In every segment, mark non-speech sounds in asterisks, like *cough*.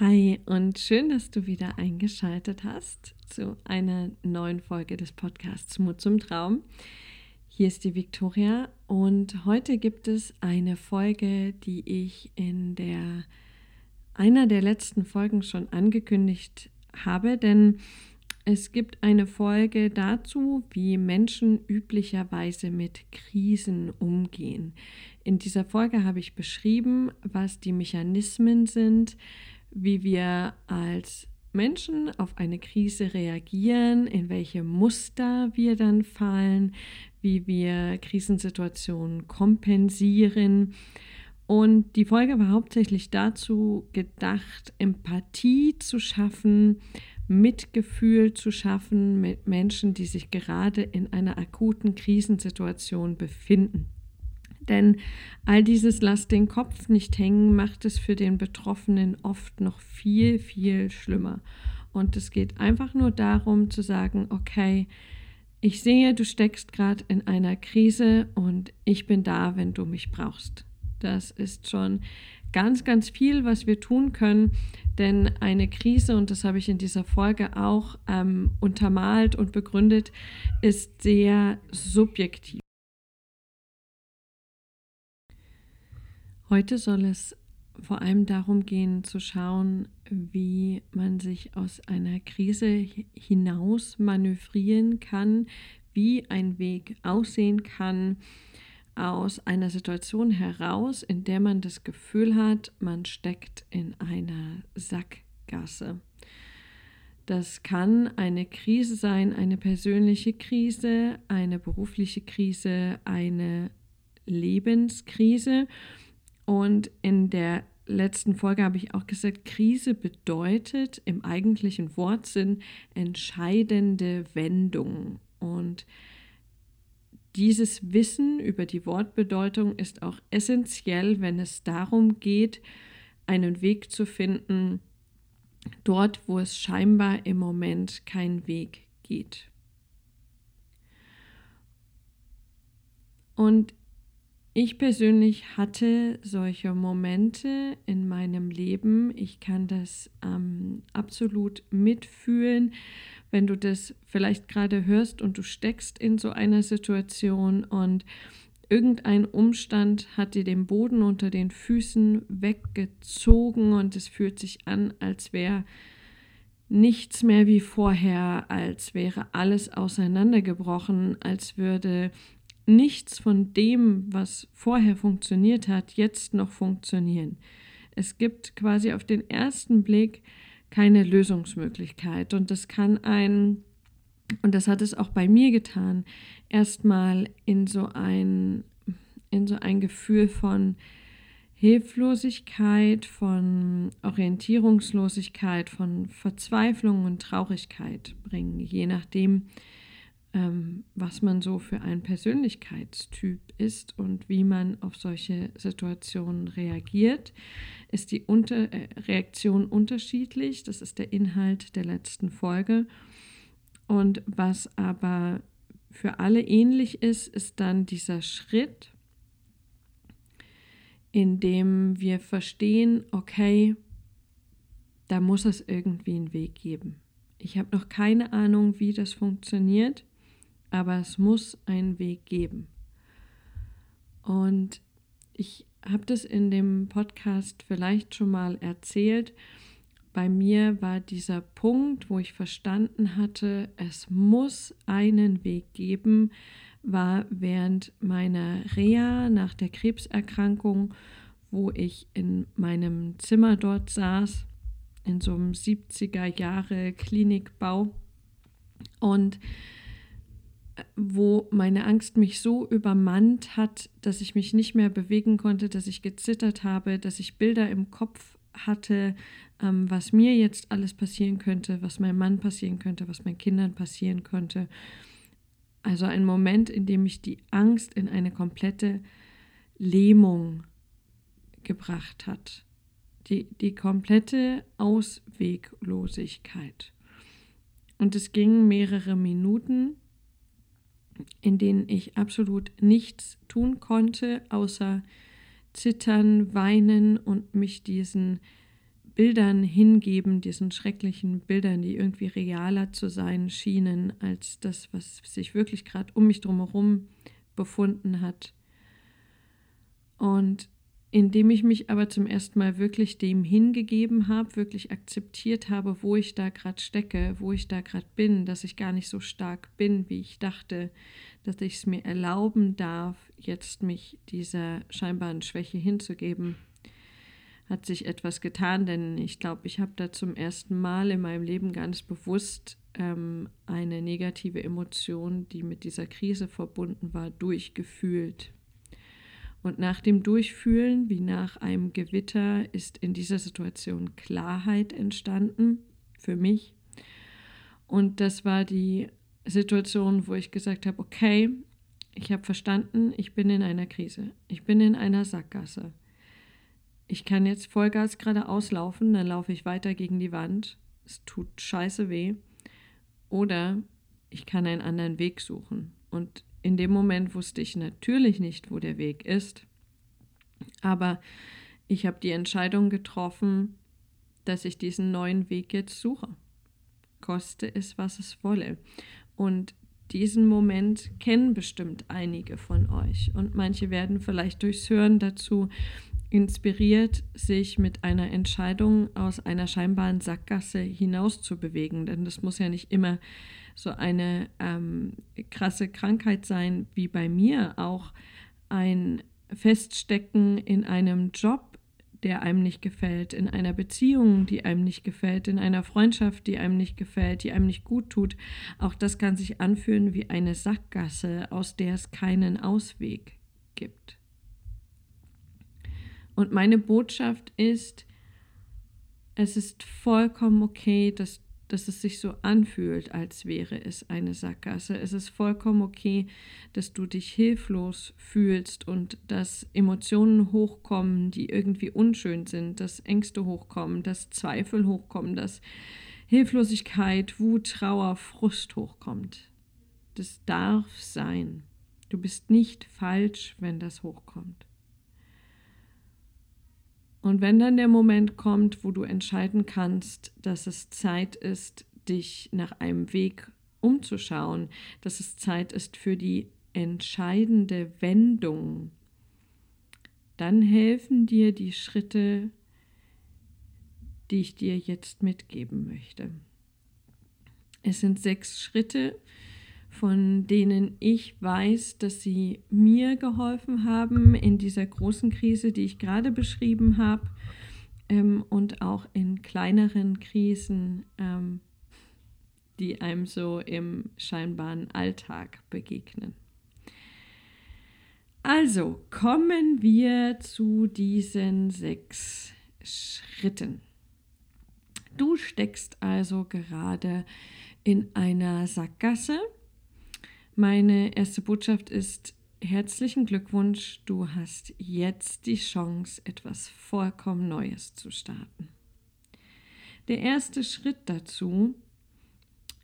Hi und schön, dass du wieder eingeschaltet hast zu einer neuen Folge des Podcasts Mut zum Traum. Hier ist die Viktoria und heute gibt es eine Folge, die ich in der einer der letzten Folgen schon angekündigt habe, denn es gibt eine Folge dazu, wie Menschen üblicherweise mit Krisen umgehen. In dieser Folge habe ich beschrieben, was die Mechanismen sind, wie wir als Menschen auf eine Krise reagieren, in welche Muster wir dann fallen, wie wir Krisensituationen kompensieren. Und die Folge war hauptsächlich dazu gedacht, Empathie zu schaffen, Mitgefühl zu schaffen mit Menschen, die sich gerade in einer akuten Krisensituation befinden. Denn all dieses Lass den Kopf nicht hängen macht es für den Betroffenen oft noch viel, viel schlimmer. Und es geht einfach nur darum zu sagen, okay, ich sehe, du steckst gerade in einer Krise und ich bin da, wenn du mich brauchst. Das ist schon ganz, ganz viel, was wir tun können, denn eine Krise, und das habe ich in dieser Folge auch ähm, untermalt und begründet, ist sehr subjektiv. Heute soll es vor allem darum gehen zu schauen, wie man sich aus einer Krise hinaus manövrieren kann, wie ein Weg aussehen kann aus einer Situation heraus, in der man das Gefühl hat, man steckt in einer Sackgasse. Das kann eine Krise sein, eine persönliche Krise, eine berufliche Krise, eine Lebenskrise. Und in der letzten Folge habe ich auch gesagt, Krise bedeutet im eigentlichen Wortsinn entscheidende Wendung. Und dieses Wissen über die Wortbedeutung ist auch essentiell, wenn es darum geht, einen Weg zu finden, dort, wo es scheinbar im Moment kein Weg geht. Und ich persönlich hatte solche Momente in meinem Leben. Ich kann das ähm, absolut mitfühlen, wenn du das vielleicht gerade hörst und du steckst in so einer Situation und irgendein Umstand hat dir den Boden unter den Füßen weggezogen und es fühlt sich an, als wäre nichts mehr wie vorher, als wäre alles auseinandergebrochen, als würde nichts von dem, was vorher funktioniert hat, jetzt noch funktionieren. Es gibt quasi auf den ersten Blick keine Lösungsmöglichkeit und das kann ein, und das hat es auch bei mir getan, erstmal in so ein, in so ein Gefühl von Hilflosigkeit, von Orientierungslosigkeit, von Verzweiflung und Traurigkeit bringen, je nachdem, ähm, was man so für ein Persönlichkeitstyp ist und wie man auf solche Situationen reagiert, ist die Unter äh, Reaktion unterschiedlich. Das ist der Inhalt der letzten Folge. Und was aber für alle ähnlich ist, ist dann dieser Schritt, in dem wir verstehen, okay, da muss es irgendwie einen Weg geben. Ich habe noch keine Ahnung, wie das funktioniert aber es muss einen Weg geben. Und ich habe das in dem Podcast vielleicht schon mal erzählt. Bei mir war dieser Punkt, wo ich verstanden hatte, es muss einen Weg geben, war während meiner Reha nach der Krebserkrankung, wo ich in meinem Zimmer dort saß, in so einem 70er Jahre Klinikbau. Und wo meine Angst mich so übermannt hat, dass ich mich nicht mehr bewegen konnte, dass ich gezittert habe, dass ich Bilder im Kopf hatte, ähm, was mir jetzt alles passieren könnte, was meinem Mann passieren könnte, was meinen Kindern passieren könnte. Also ein Moment, in dem mich die Angst in eine komplette Lähmung gebracht hat. Die, die komplette Ausweglosigkeit. Und es ging mehrere Minuten in denen ich absolut nichts tun konnte, außer zittern, weinen und mich diesen Bildern hingeben, diesen schrecklichen Bildern, die irgendwie realer zu sein schienen als das, was sich wirklich gerade um mich drumherum befunden hat. Und indem ich mich aber zum ersten Mal wirklich dem hingegeben habe, wirklich akzeptiert habe, wo ich da gerade stecke, wo ich da gerade bin, dass ich gar nicht so stark bin, wie ich dachte, dass ich es mir erlauben darf, jetzt mich dieser scheinbaren Schwäche hinzugeben, hat sich etwas getan, denn ich glaube, ich habe da zum ersten Mal in meinem Leben ganz bewusst ähm, eine negative Emotion, die mit dieser Krise verbunden war, durchgefühlt. Und nach dem Durchfühlen, wie nach einem Gewitter, ist in dieser Situation Klarheit entstanden für mich. Und das war die Situation, wo ich gesagt habe, okay, ich habe verstanden, ich bin in einer Krise, ich bin in einer Sackgasse. Ich kann jetzt Vollgas gerade auslaufen, dann laufe ich weiter gegen die Wand. Es tut scheiße weh. Oder ich kann einen anderen Weg suchen. Und in dem Moment wusste ich natürlich nicht, wo der Weg ist. Aber ich habe die Entscheidung getroffen, dass ich diesen neuen Weg jetzt suche. Koste es, was es wolle. Und diesen Moment kennen bestimmt einige von euch. Und manche werden vielleicht durchs Hören dazu inspiriert, sich mit einer Entscheidung aus einer scheinbaren Sackgasse hinaus zu bewegen. Denn das muss ja nicht immer so eine ähm, krasse Krankheit sein wie bei mir, auch ein Feststecken in einem Job, der einem nicht gefällt, in einer Beziehung, die einem nicht gefällt, in einer Freundschaft, die einem nicht gefällt, die einem nicht gut tut. Auch das kann sich anfühlen wie eine Sackgasse, aus der es keinen Ausweg gibt. Und meine Botschaft ist, es ist vollkommen okay, dass, dass es sich so anfühlt, als wäre es eine Sackgasse. Es ist vollkommen okay, dass du dich hilflos fühlst und dass Emotionen hochkommen, die irgendwie unschön sind, dass Ängste hochkommen, dass Zweifel hochkommen, dass Hilflosigkeit, Wut, Trauer, Frust hochkommt. Das darf sein. Du bist nicht falsch, wenn das hochkommt. Und wenn dann der Moment kommt, wo du entscheiden kannst, dass es Zeit ist, dich nach einem Weg umzuschauen, dass es Zeit ist für die entscheidende Wendung, dann helfen dir die Schritte, die ich dir jetzt mitgeben möchte. Es sind sechs Schritte, von denen ich weiß, dass sie mir geholfen haben in dieser großen Krise, die ich gerade beschrieben habe, ähm, und auch in kleineren Krisen, ähm, die einem so im scheinbaren Alltag begegnen. Also kommen wir zu diesen sechs Schritten. Du steckst also gerade in einer Sackgasse meine erste Botschaft ist herzlichen Glückwunsch, du hast jetzt die Chance, etwas vollkommen Neues zu starten. Der erste Schritt dazu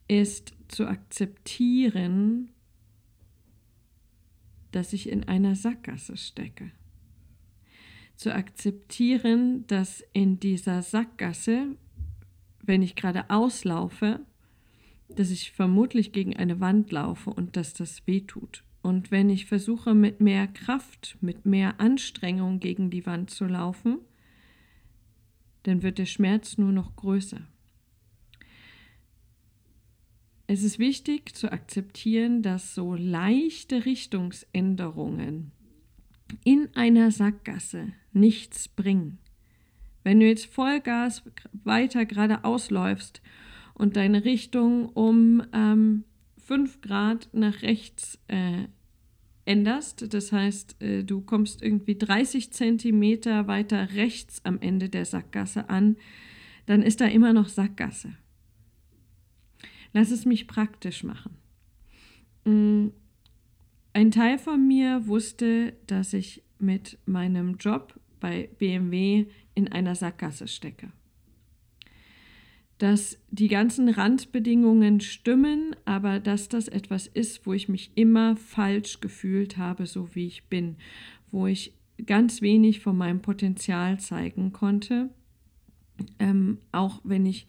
ist zu akzeptieren, dass ich in einer Sackgasse stecke. Zu akzeptieren, dass in dieser Sackgasse, wenn ich gerade auslaufe, dass ich vermutlich gegen eine Wand laufe und dass das weh tut. Und wenn ich versuche, mit mehr Kraft, mit mehr Anstrengung gegen die Wand zu laufen, dann wird der Schmerz nur noch größer. Es ist wichtig zu akzeptieren, dass so leichte Richtungsänderungen in einer Sackgasse nichts bringen. Wenn du jetzt Vollgas weiter geradeaus läufst und deine Richtung um ähm, 5 Grad nach rechts äh, änderst. Das heißt, äh, du kommst irgendwie 30 Zentimeter weiter rechts am Ende der Sackgasse an, dann ist da immer noch Sackgasse. Lass es mich praktisch machen. Mm, ein Teil von mir wusste, dass ich mit meinem Job bei BMW in einer Sackgasse stecke dass die ganzen Randbedingungen stimmen, aber dass das etwas ist, wo ich mich immer falsch gefühlt habe, so wie ich bin, wo ich ganz wenig von meinem Potenzial zeigen konnte ähm, auch wenn ich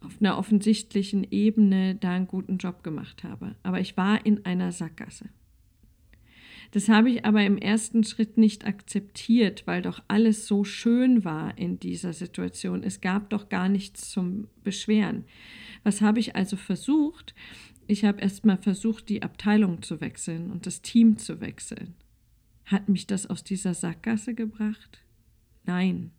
auf einer offensichtlichen Ebene da einen guten Job gemacht habe. Aber ich war in einer Sackgasse. Das habe ich aber im ersten Schritt nicht akzeptiert, weil doch alles so schön war in dieser Situation. Es gab doch gar nichts zum Beschweren. Was habe ich also versucht? Ich habe erstmal versucht, die Abteilung zu wechseln und das Team zu wechseln. Hat mich das aus dieser Sackgasse gebracht? Nein,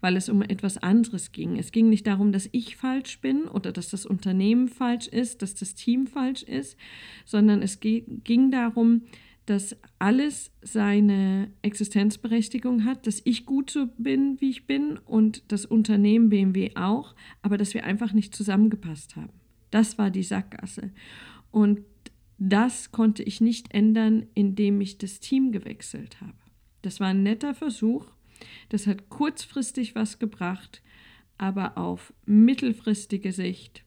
weil es um etwas anderes ging. Es ging nicht darum, dass ich falsch bin oder dass das Unternehmen falsch ist, dass das Team falsch ist, sondern es ging darum, dass alles seine Existenzberechtigung hat, dass ich gut so bin, wie ich bin und das Unternehmen BMW auch, aber dass wir einfach nicht zusammengepasst haben. Das war die Sackgasse. Und das konnte ich nicht ändern, indem ich das Team gewechselt habe. Das war ein netter Versuch. Das hat kurzfristig was gebracht, aber auf mittelfristige Sicht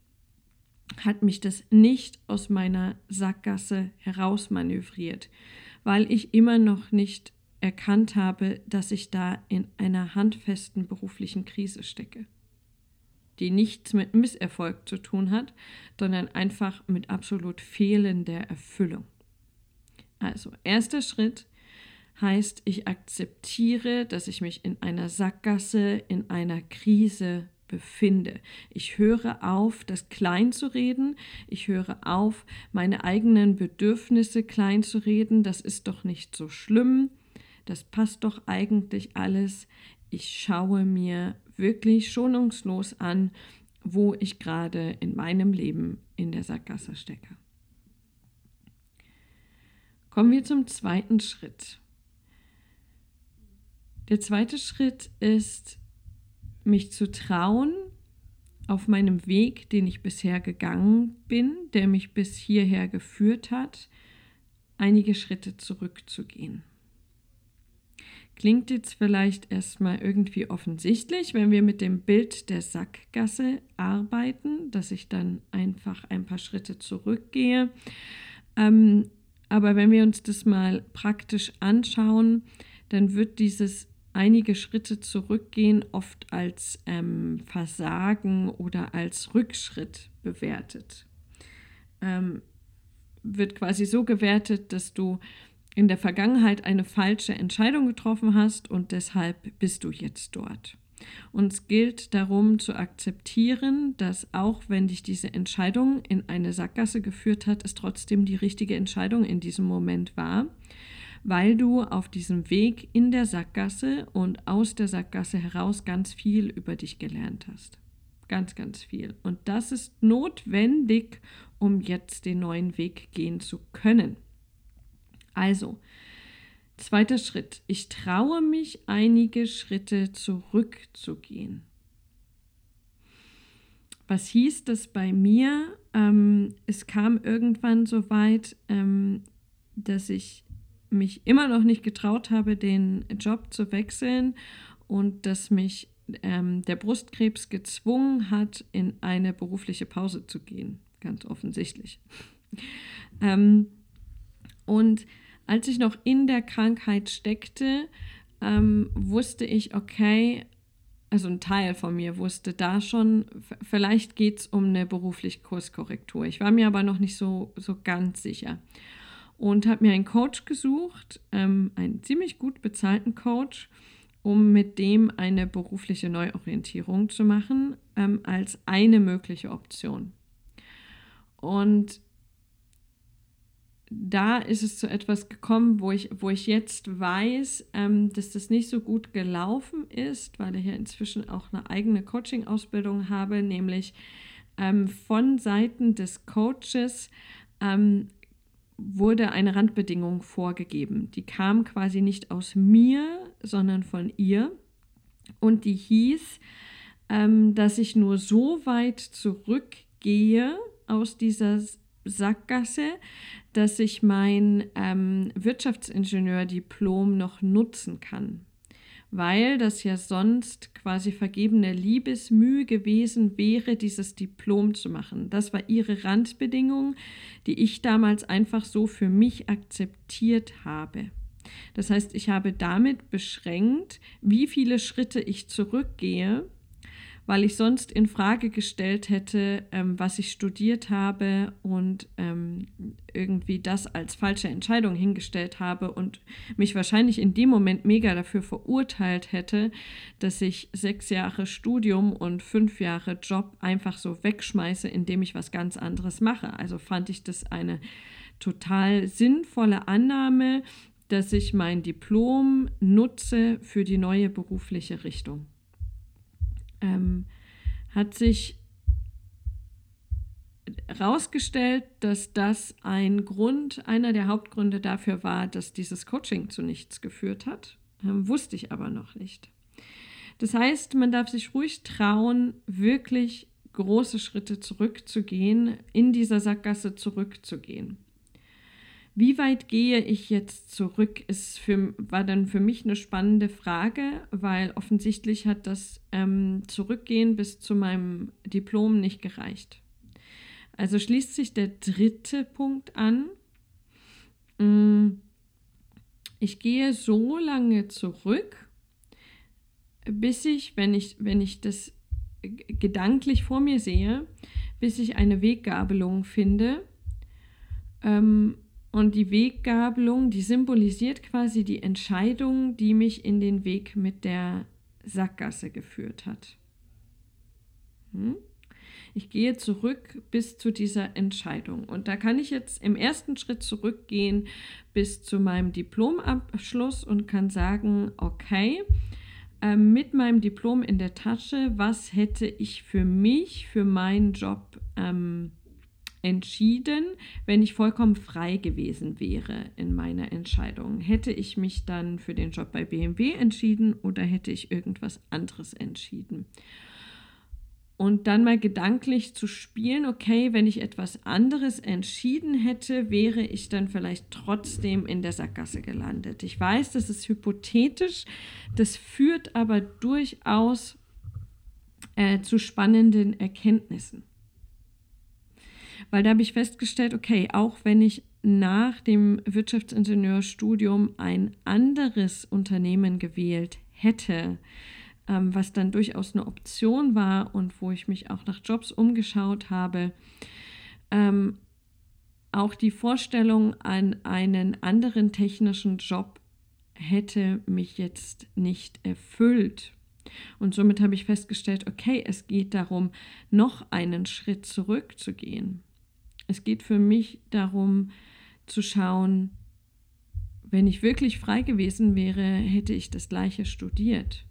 hat mich das nicht aus meiner Sackgasse herausmanövriert, weil ich immer noch nicht erkannt habe, dass ich da in einer handfesten beruflichen Krise stecke, die nichts mit Misserfolg zu tun hat, sondern einfach mit absolut fehlender Erfüllung. Also, erster Schritt heißt, ich akzeptiere, dass ich mich in einer Sackgasse, in einer Krise befinde. Ich höre auf, das klein zu reden. Ich höre auf, meine eigenen Bedürfnisse klein zu reden. Das ist doch nicht so schlimm. Das passt doch eigentlich alles. Ich schaue mir wirklich schonungslos an, wo ich gerade in meinem Leben in der Sackgasse stecke. Kommen wir zum zweiten Schritt. Der zweite Schritt ist, mich zu trauen, auf meinem Weg, den ich bisher gegangen bin, der mich bis hierher geführt hat, einige Schritte zurückzugehen. Klingt jetzt vielleicht erstmal irgendwie offensichtlich, wenn wir mit dem Bild der Sackgasse arbeiten, dass ich dann einfach ein paar Schritte zurückgehe. Ähm, aber wenn wir uns das mal praktisch anschauen, dann wird dieses einige Schritte zurückgehen oft als ähm, Versagen oder als Rückschritt bewertet. Ähm, wird quasi so gewertet, dass du in der Vergangenheit eine falsche Entscheidung getroffen hast und deshalb bist du jetzt dort. Und es gilt darum zu akzeptieren, dass auch wenn dich diese Entscheidung in eine Sackgasse geführt hat, es trotzdem die richtige Entscheidung in diesem Moment war weil du auf diesem Weg in der Sackgasse und aus der Sackgasse heraus ganz viel über dich gelernt hast. Ganz, ganz viel. Und das ist notwendig, um jetzt den neuen Weg gehen zu können. Also, zweiter Schritt. Ich traue mich, einige Schritte zurückzugehen. Was hieß das bei mir? Ähm, es kam irgendwann so weit, ähm, dass ich mich immer noch nicht getraut habe, den Job zu wechseln und dass mich ähm, der Brustkrebs gezwungen hat, in eine berufliche Pause zu gehen, ganz offensichtlich. *laughs* ähm, und als ich noch in der Krankheit steckte, ähm, wusste ich, okay, also ein Teil von mir wusste da schon, vielleicht geht es um eine berufliche Kurskorrektur. Ich war mir aber noch nicht so, so ganz sicher und habe mir einen Coach gesucht, ähm, einen ziemlich gut bezahlten Coach, um mit dem eine berufliche Neuorientierung zu machen, ähm, als eine mögliche Option. Und da ist es zu etwas gekommen, wo ich, wo ich jetzt weiß, ähm, dass das nicht so gut gelaufen ist, weil ich ja inzwischen auch eine eigene Coaching-Ausbildung habe, nämlich ähm, von Seiten des Coaches ähm, wurde eine Randbedingung vorgegeben. Die kam quasi nicht aus mir, sondern von ihr. Und die hieß, ähm, dass ich nur so weit zurückgehe aus dieser Sackgasse, dass ich mein ähm, Wirtschaftsingenieurdiplom noch nutzen kann weil das ja sonst quasi vergebene Liebesmühe gewesen wäre, dieses Diplom zu machen. Das war ihre Randbedingung, die ich damals einfach so für mich akzeptiert habe. Das heißt, ich habe damit beschränkt, wie viele Schritte ich zurückgehe, weil ich sonst in Frage gestellt hätte, ähm, was ich studiert habe und ähm, irgendwie das als falsche Entscheidung hingestellt habe und mich wahrscheinlich in dem Moment mega dafür verurteilt hätte, dass ich sechs Jahre Studium und fünf Jahre Job einfach so wegschmeiße, indem ich was ganz anderes mache. Also fand ich das eine total sinnvolle Annahme, dass ich mein Diplom nutze für die neue berufliche Richtung. Ähm, hat sich herausgestellt, dass das ein Grund, einer der Hauptgründe dafür war, dass dieses Coaching zu nichts geführt hat. Ähm, wusste ich aber noch nicht. Das heißt, man darf sich ruhig trauen, wirklich große Schritte zurückzugehen, in dieser Sackgasse zurückzugehen. Wie weit gehe ich jetzt zurück, ist für, war dann für mich eine spannende Frage, weil offensichtlich hat das ähm, Zurückgehen bis zu meinem Diplom nicht gereicht. Also schließt sich der dritte Punkt an. Mm, ich gehe so lange zurück, bis ich, wenn ich, wenn ich das gedanklich vor mir sehe, bis ich eine Weggabelung finde, ähm, und die Weggabelung, die symbolisiert quasi die Entscheidung, die mich in den Weg mit der Sackgasse geführt hat. Hm? Ich gehe zurück bis zu dieser Entscheidung. Und da kann ich jetzt im ersten Schritt zurückgehen bis zu meinem Diplomabschluss und kann sagen, okay, äh, mit meinem Diplom in der Tasche, was hätte ich für mich, für meinen Job ähm, entschieden, wenn ich vollkommen frei gewesen wäre in meiner Entscheidung. Hätte ich mich dann für den Job bei BMW entschieden oder hätte ich irgendwas anderes entschieden? Und dann mal gedanklich zu spielen, okay, wenn ich etwas anderes entschieden hätte, wäre ich dann vielleicht trotzdem in der Sackgasse gelandet. Ich weiß, das ist hypothetisch, das führt aber durchaus äh, zu spannenden Erkenntnissen. Weil da habe ich festgestellt, okay, auch wenn ich nach dem Wirtschaftsingenieurstudium ein anderes Unternehmen gewählt hätte, ähm, was dann durchaus eine Option war und wo ich mich auch nach Jobs umgeschaut habe, ähm, auch die Vorstellung an einen anderen technischen Job hätte mich jetzt nicht erfüllt. Und somit habe ich festgestellt, okay, es geht darum, noch einen Schritt zurückzugehen. Es geht für mich darum zu schauen, wenn ich wirklich frei gewesen wäre, hätte ich das gleiche studiert.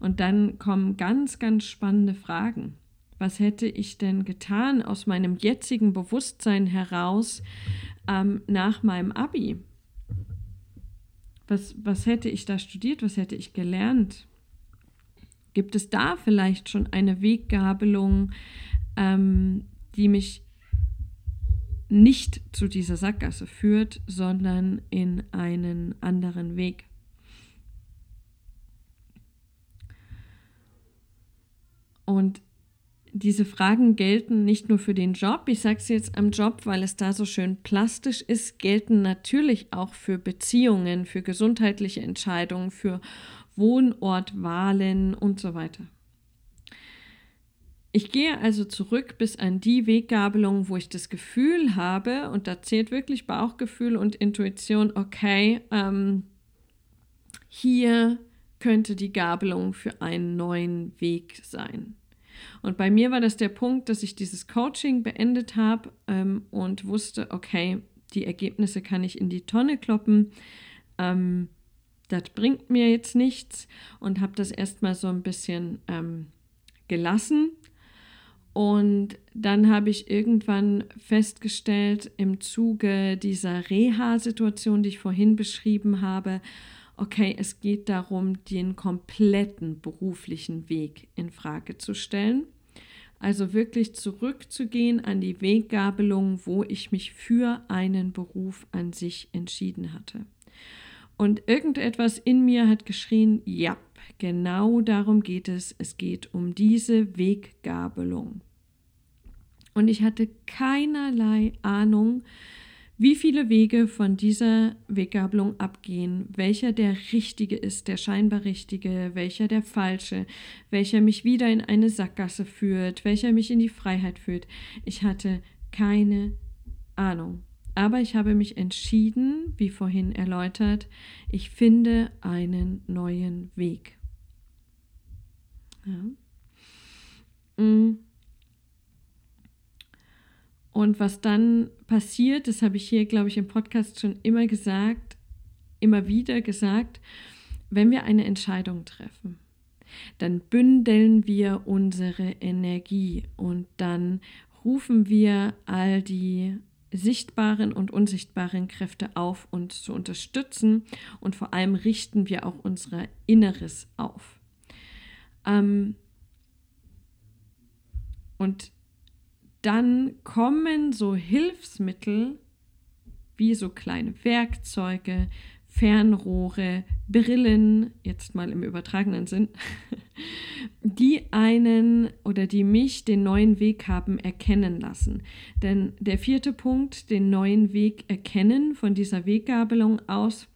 Und dann kommen ganz, ganz spannende Fragen. Was hätte ich denn getan aus meinem jetzigen Bewusstsein heraus ähm, nach meinem ABI? Was, was hätte ich da studiert? Was hätte ich gelernt? Gibt es da vielleicht schon eine Weggabelung, ähm, die mich nicht zu dieser Sackgasse führt, sondern in einen anderen Weg. Und diese Fragen gelten nicht nur für den Job, ich sage es jetzt am Job, weil es da so schön plastisch ist, gelten natürlich auch für Beziehungen, für gesundheitliche Entscheidungen, für Wohnortwahlen und so weiter. Ich gehe also zurück bis an die Weggabelung, wo ich das Gefühl habe, und da zählt wirklich Bauchgefühl und Intuition, okay, ähm, hier könnte die Gabelung für einen neuen Weg sein. Und bei mir war das der Punkt, dass ich dieses Coaching beendet habe ähm, und wusste, okay, die Ergebnisse kann ich in die Tonne kloppen. Ähm, das bringt mir jetzt nichts und habe das erstmal so ein bisschen ähm, gelassen und dann habe ich irgendwann festgestellt, im Zuge dieser Reha-Situation, die ich vorhin beschrieben habe, okay, es geht darum, den kompletten beruflichen Weg in Frage zu stellen. Also wirklich zurückzugehen an die Weggabelung, wo ich mich für einen Beruf an sich entschieden hatte. Und irgendetwas in mir hat geschrien, ja, genau darum geht es. Es geht um diese Weggabelung. Und ich hatte keinerlei Ahnung, wie viele Wege von dieser Weggabelung abgehen, welcher der richtige ist, der scheinbar richtige, welcher der falsche, welcher mich wieder in eine Sackgasse führt, welcher mich in die Freiheit führt. Ich hatte keine Ahnung. Aber ich habe mich entschieden, wie vorhin erläutert, ich finde einen neuen Weg. Ja. Mm. Und was dann passiert, das habe ich hier, glaube ich, im Podcast schon immer gesagt, immer wieder gesagt, wenn wir eine Entscheidung treffen, dann bündeln wir unsere Energie und dann rufen wir all die sichtbaren und unsichtbaren Kräfte auf, uns zu unterstützen und vor allem richten wir auch unser Inneres auf. Ähm und dann kommen so Hilfsmittel wie so kleine Werkzeuge, Fernrohre, Brillen, jetzt mal im übertragenen Sinn, *laughs* die einen oder die mich den neuen Weg haben erkennen lassen. Denn der vierte Punkt, den neuen Weg erkennen von dieser Weggabelung aus,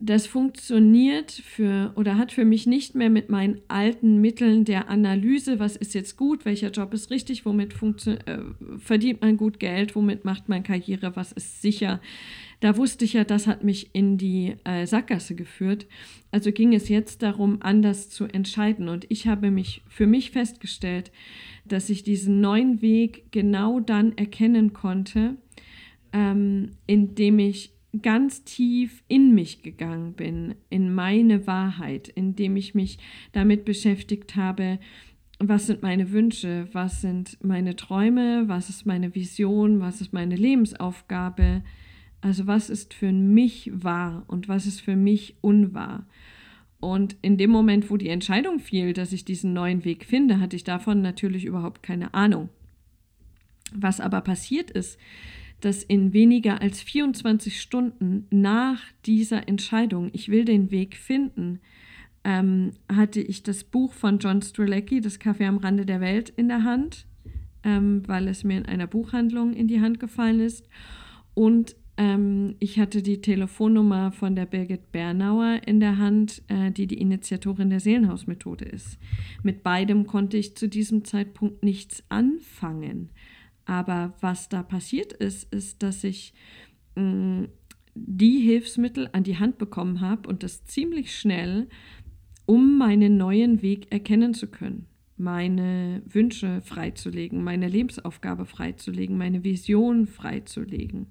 das funktioniert für oder hat für mich nicht mehr mit meinen alten Mitteln der Analyse, was ist jetzt gut, welcher Job ist richtig, womit äh, verdient man gut Geld, womit macht man Karriere, was ist sicher. Da wusste ich ja, das hat mich in die äh, Sackgasse geführt. Also ging es jetzt darum, anders zu entscheiden. Und ich habe mich für mich festgestellt, dass ich diesen neuen Weg genau dann erkennen konnte, ähm, indem ich ganz tief in mich gegangen bin, in meine Wahrheit, indem ich mich damit beschäftigt habe, was sind meine Wünsche, was sind meine Träume, was ist meine Vision, was ist meine Lebensaufgabe, also was ist für mich wahr und was ist für mich unwahr. Und in dem Moment, wo die Entscheidung fiel, dass ich diesen neuen Weg finde, hatte ich davon natürlich überhaupt keine Ahnung. Was aber passiert ist, dass in weniger als 24 Stunden nach dieser Entscheidung, ich will den Weg finden, ähm, hatte ich das Buch von John Strzelecki, Das Kaffee am Rande der Welt, in der Hand, ähm, weil es mir in einer Buchhandlung in die Hand gefallen ist. Und ähm, ich hatte die Telefonnummer von der Birgit Bernauer in der Hand, äh, die die Initiatorin der Seelenhausmethode ist. Mit beidem konnte ich zu diesem Zeitpunkt nichts anfangen. Aber was da passiert ist, ist, dass ich mh, mm, die Hilfsmittel an die Hand bekommen habe und das ziemlich schnell, um meinen neuen Weg erkennen zu können, meine Wünsche freizulegen, meine Lebensaufgabe freizulegen, meine Vision freizulegen.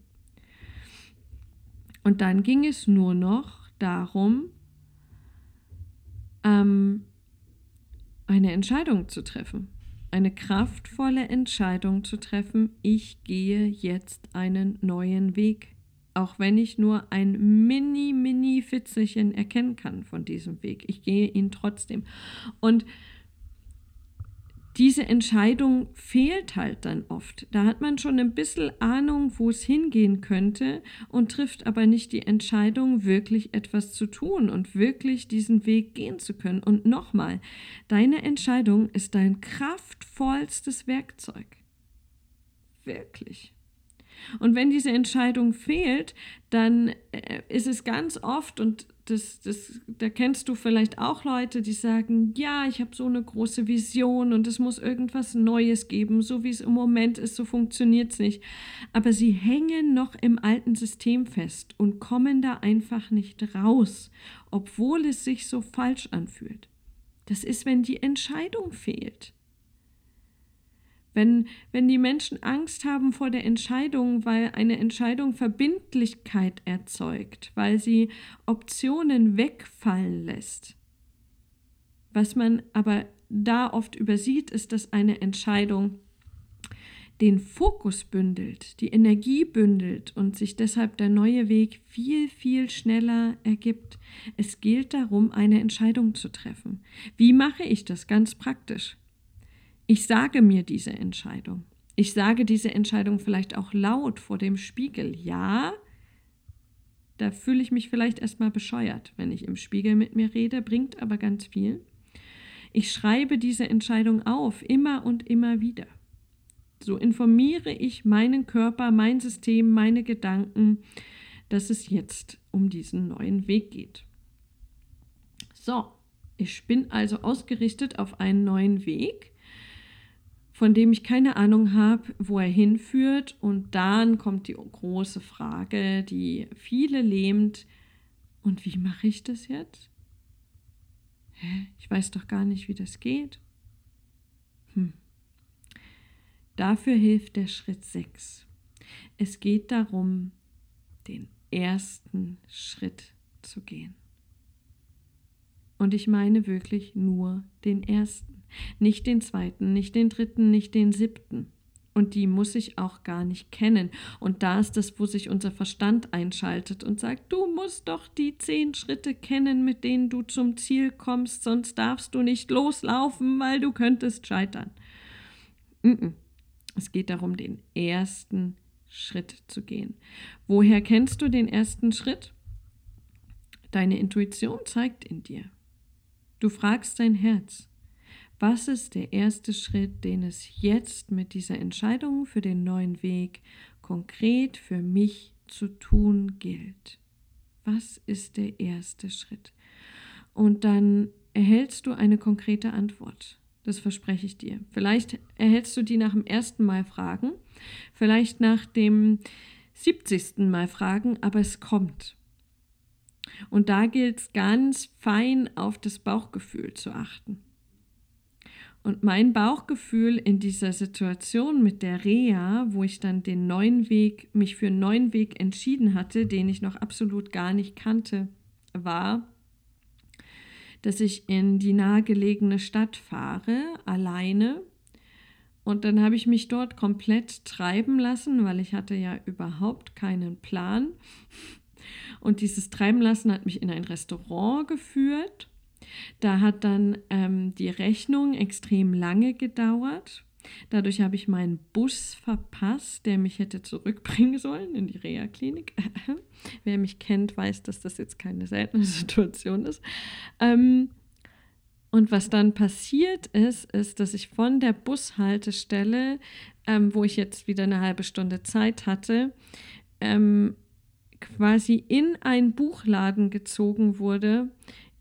Und dann ging es nur noch darum, ähm, eine Entscheidung zu treffen eine kraftvolle Entscheidung zu treffen, ich gehe jetzt einen neuen Weg. Auch wenn ich nur ein mini, mini Fitzelchen erkennen kann von diesem Weg. Ich gehe ihn trotzdem. Und diese Entscheidung fehlt halt dann oft. Da hat man schon ein bisschen Ahnung, wo es hingehen könnte und trifft aber nicht die Entscheidung, wirklich etwas zu tun und wirklich diesen Weg gehen zu können. Und nochmal, deine Entscheidung ist dein kraftvollstes Werkzeug. Wirklich. Und wenn diese Entscheidung fehlt, dann äh, ist es ganz oft, und das, das, da kennst du vielleicht auch Leute, die sagen, ja, ich habe so eine große Vision und es muss irgendwas Neues geben, so wie es im Moment ist, so funktioniert es nicht. Aber sie hängen noch im alten System fest und kommen da einfach nicht raus, obwohl es sich so falsch anfühlt. Das ist, wenn die Entscheidung fehlt. Wenn, wenn die Menschen Angst haben vor der Entscheidung, weil eine Entscheidung Verbindlichkeit erzeugt, weil sie Optionen wegfallen lässt. Was man aber da oft übersieht, ist, dass eine Entscheidung den Fokus bündelt, die Energie bündelt und sich deshalb der neue Weg viel, viel schneller ergibt. Es gilt darum, eine Entscheidung zu treffen. Wie mache ich das ganz praktisch? Ich sage mir diese Entscheidung. Ich sage diese Entscheidung vielleicht auch laut vor dem Spiegel. Ja, da fühle ich mich vielleicht erstmal bescheuert, wenn ich im Spiegel mit mir rede, bringt aber ganz viel. Ich schreibe diese Entscheidung auf, immer und immer wieder. So informiere ich meinen Körper, mein System, meine Gedanken, dass es jetzt um diesen neuen Weg geht. So, ich bin also ausgerichtet auf einen neuen Weg, von dem ich keine Ahnung habe, wo er hinführt. Und dann kommt die große Frage, die viele lähmt. Und wie mache ich das jetzt? Hä? Ich weiß doch gar nicht, wie das geht. Hm. Dafür hilft der Schritt 6. Es geht darum, den ersten Schritt zu gehen. Und ich meine wirklich nur den ersten, nicht den zweiten, nicht den dritten, nicht den siebten. Und die muss ich auch gar nicht kennen. Und da ist das, wo sich unser Verstand einschaltet und sagt, du musst doch die zehn Schritte kennen, mit denen du zum Ziel kommst, sonst darfst du nicht loslaufen, weil du könntest scheitern. Es geht darum, den ersten Schritt zu gehen. Woher kennst du den ersten Schritt? Deine Intuition zeigt in dir. Du fragst dein Herz, was ist der erste Schritt, den es jetzt mit dieser Entscheidung für den neuen Weg konkret für mich zu tun gilt? Was ist der erste Schritt? Und dann erhältst du eine konkrete Antwort. Das verspreche ich dir. Vielleicht erhältst du die nach dem ersten Mal fragen, vielleicht nach dem 70. Mal fragen, aber es kommt. Und da gilt es ganz fein auf das Bauchgefühl zu achten. Und mein Bauchgefühl in dieser Situation mit der Reha, wo ich dann den neuen Weg, mich für einen neuen Weg entschieden hatte, den ich noch absolut gar nicht kannte, war, dass ich in die nahegelegene Stadt fahre, alleine. Und dann habe ich mich dort komplett treiben lassen, weil ich hatte ja überhaupt keinen Plan. Und dieses Treiben lassen hat mich in ein Restaurant geführt. Da hat dann ähm, die Rechnung extrem lange gedauert. Dadurch habe ich meinen Bus verpasst, der mich hätte zurückbringen sollen in die Reha-Klinik. *laughs* Wer mich kennt, weiß, dass das jetzt keine seltene *laughs* Situation ist. Ähm, und was dann passiert ist, ist, dass ich von der Bushaltestelle, ähm, wo ich jetzt wieder eine halbe Stunde Zeit hatte, ähm, quasi in einen Buchladen gezogen wurde,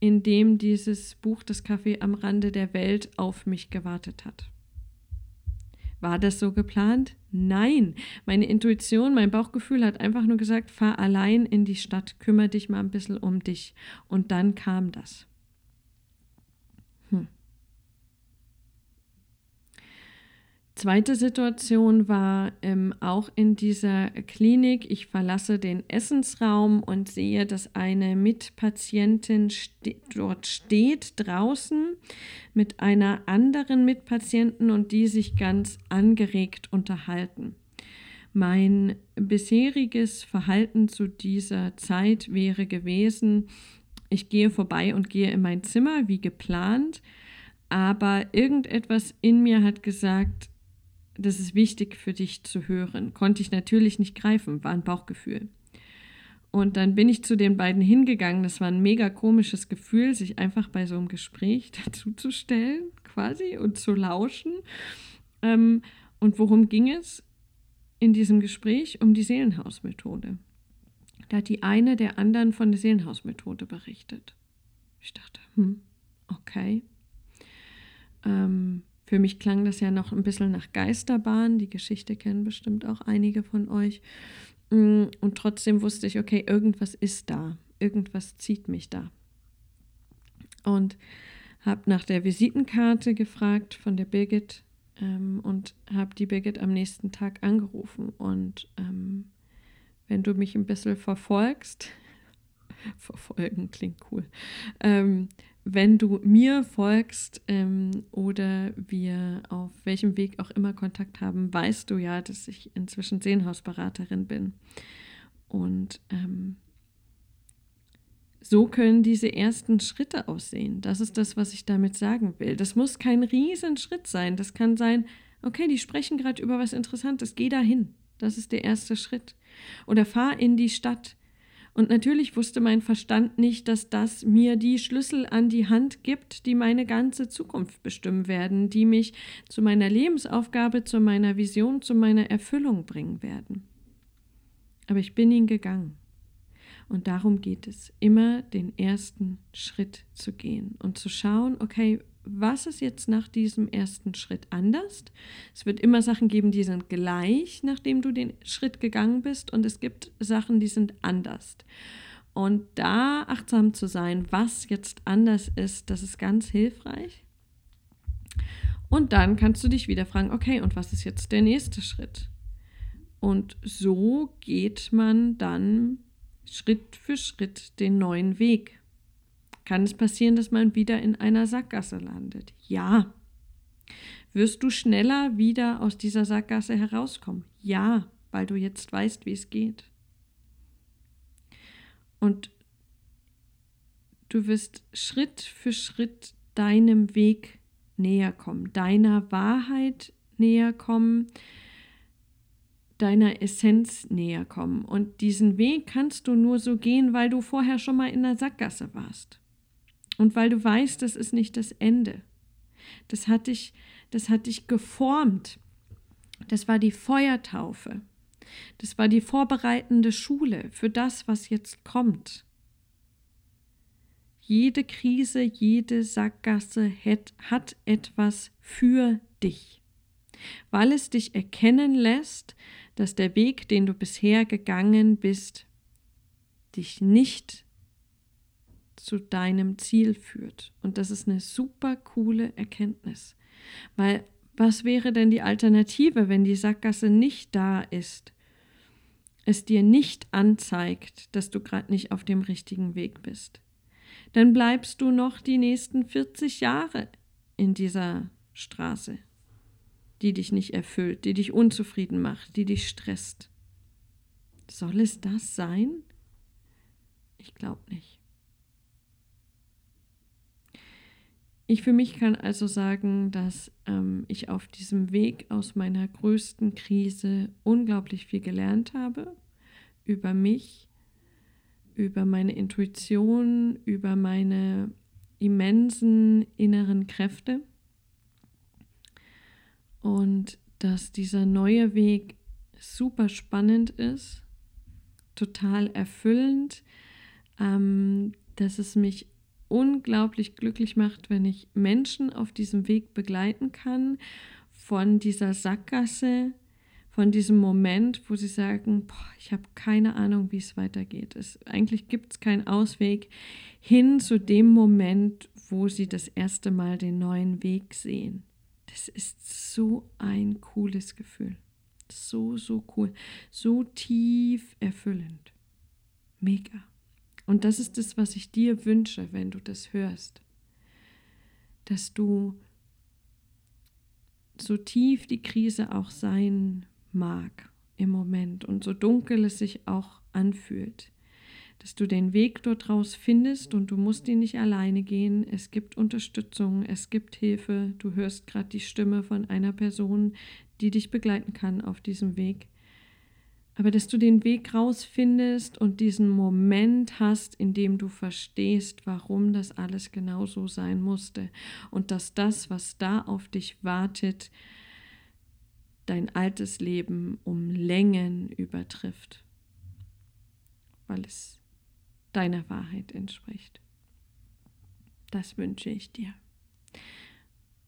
in dem dieses Buch Das Café am Rande der Welt auf mich gewartet hat. War das so geplant? Nein. Meine Intuition, mein Bauchgefühl hat einfach nur gesagt, fahr allein in die Stadt, kümmere dich mal ein bisschen um dich. Und dann kam das. Hm. Zweite Situation war ähm, auch in dieser Klinik. Ich verlasse den Essensraum und sehe, dass eine Mitpatientin ste dort steht draußen mit einer anderen Mitpatienten und die sich ganz angeregt unterhalten. Mein bisheriges Verhalten zu dieser Zeit wäre gewesen, ich gehe vorbei und gehe in mein Zimmer wie geplant, aber irgendetwas in mir hat gesagt, das ist wichtig für dich zu hören. Konnte ich natürlich nicht greifen, war ein Bauchgefühl. Und dann bin ich zu den beiden hingegangen. Das war ein mega komisches Gefühl, sich einfach bei so einem Gespräch *laughs* dazuzustellen, quasi, und zu lauschen. Ähm, und worum ging es in diesem Gespräch? Um die Seelenhausmethode. Da hat die eine der anderen von der Seelenhausmethode berichtet. Ich dachte, hm, okay. Ähm, für mich klang das ja noch ein bisschen nach Geisterbahn. Die Geschichte kennen bestimmt auch einige von euch. Mm, und trotzdem wusste ich, okay, irgendwas ist da. Irgendwas zieht mich da. Und habe nach der Visitenkarte gefragt von der Birgit ähm, und habe die Birgit am nächsten Tag angerufen. Und ähm, wenn du mich ein bisschen verfolgst, *laughs* verfolgen klingt cool, ähm, wenn du mir folgst ähm, oder wir auf welchem Weg auch immer Kontakt haben, weißt du ja, dass ich inzwischen Seelenhausberaterin bin. Und ähm, so können diese ersten Schritte aussehen. Das ist das, was ich damit sagen will. Das muss kein Riesenschritt sein. Das kann sein, okay, die sprechen gerade über was Interessantes, geh dahin. Das ist der erste Schritt. Oder fahr in die Stadt Und natürlich wusste mein Verstand nicht, dass das mir die Schlüssel an die Hand gibt, die meine ganze Zukunft bestimmen werden, die mich zu meiner Lebensaufgabe, zu meiner Vision, zu meiner Erfüllung bringen werden. Aber ich bin ihn gegangen. Und darum geht es, immer den ersten Schritt zu gehen und zu schauen, okay, was ist jetzt nach diesem ersten Schritt anders? Es wird immer Sachen geben, die sind gleich, nachdem du den Schritt gegangen bist, und es gibt Sachen, die sind anders. Und da achtsam zu sein, was jetzt anders ist, das ist ganz hilfreich. Und dann kannst du dich wieder fragen, okay, und was ist jetzt der nächste Schritt? Und so geht man dann Schritt für Schritt den neuen Weg. Kann es passieren, dass man wieder in einer Sackgasse landet? Ja. Wirst du schneller wieder aus dieser Sackgasse herauskommen? Ja, weil du jetzt weißt, wie es geht. Und du wirst Schritt für Schritt deinem Weg näher kommen, deiner Wahrheit näher kommen, deiner Essenz näher kommen. Und diesen Weg kannst du nur so gehen, weil du vorher schon mal in der Sackgasse warst. Und weil du weißt, das ist nicht das Ende. Das hat dich, das hat dich geformt. Das war die Feuertaufe. Das war die vorbereitende Schule für das, was jetzt kommt. Jede Krise, jede Sackgasse hat, hat etwas für dich, weil es dich erkennen lässt, dass der Weg, den du bisher gegangen bist, dich nicht zu deinem Ziel führt. Und das ist eine super coole Erkenntnis. Weil was wäre denn die Alternative, wenn die Sackgasse nicht da ist? Es dir nicht anzeigt, dass du gerade nicht auf dem richtigen Weg bist. Dann bleibst du noch die nächsten 40 Jahre in dieser Straße, die dich nicht erfüllt, die dich unzufrieden macht, die dich stresst. Soll es das sein? Ich glaube nicht. Ich für mich kann also sagen, dass ähm, ich auf diesem Weg aus meiner größten Krise unglaublich viel gelernt habe über mich, über meine Intuition, über meine immensen inneren Kräfte. Und dass dieser neue Weg super spannend ist, total erfüllend, ähm, dass es mich unglaublich glücklich macht, wenn ich Menschen auf diesem Weg begleiten kann, von dieser Sackgasse, von diesem Moment, wo sie sagen, boah, ich habe keine Ahnung, wie es weitergeht. Es, eigentlich gibt es keinen Ausweg hin zu dem Moment, wo sie das erste Mal den neuen Weg sehen. Das ist so ein cooles Gefühl. So, so cool. So tief erfüllend. Mega. Und das ist es, was ich dir wünsche, wenn du das hörst. Dass du so tief die Krise auch sein mag im Moment und so dunkel es sich auch anfühlt, dass du den Weg dort raus findest und du musst ihn nicht alleine gehen. Es gibt Unterstützung, es gibt Hilfe. Du hörst gerade die Stimme von einer Person, die dich begleiten kann auf diesem Weg. Aber dass du den Weg rausfindest und diesen Moment hast, in dem du verstehst, warum das alles genau so sein musste und dass das, was da auf dich wartet, dein altes Leben um Längen übertrifft, weil es deiner Wahrheit entspricht. Das wünsche ich dir.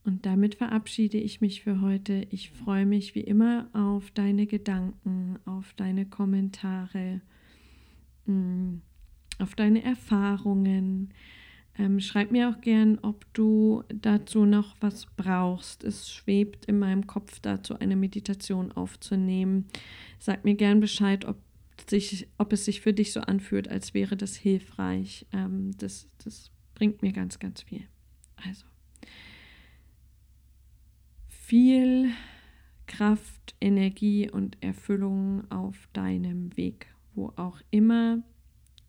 Und damit verabschiede ich mich für heute. Ich freue mich wie immer auf deine Gedanken, auf deine Kommentare, mm, auf deine Erfahrungen. Ähm, schreib mir auch gern, ob du dazu noch was brauchst. Es schwebt in meinem Kopf dazu, eine Meditation aufzunehmen. Sag mir gern Bescheid, ob, sich, ob es sich für dich so anfühlt, als wäre das hilfreich. Ähm, das, das bringt mir ganz, ganz viel. Also viel Kraft, Energie und Erfüllung auf deinem Weg, wo auch immer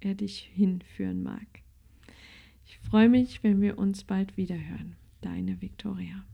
er dich hinführen mag. Ich freue mich, wenn wir uns bald wieder hören. Deine Victoria.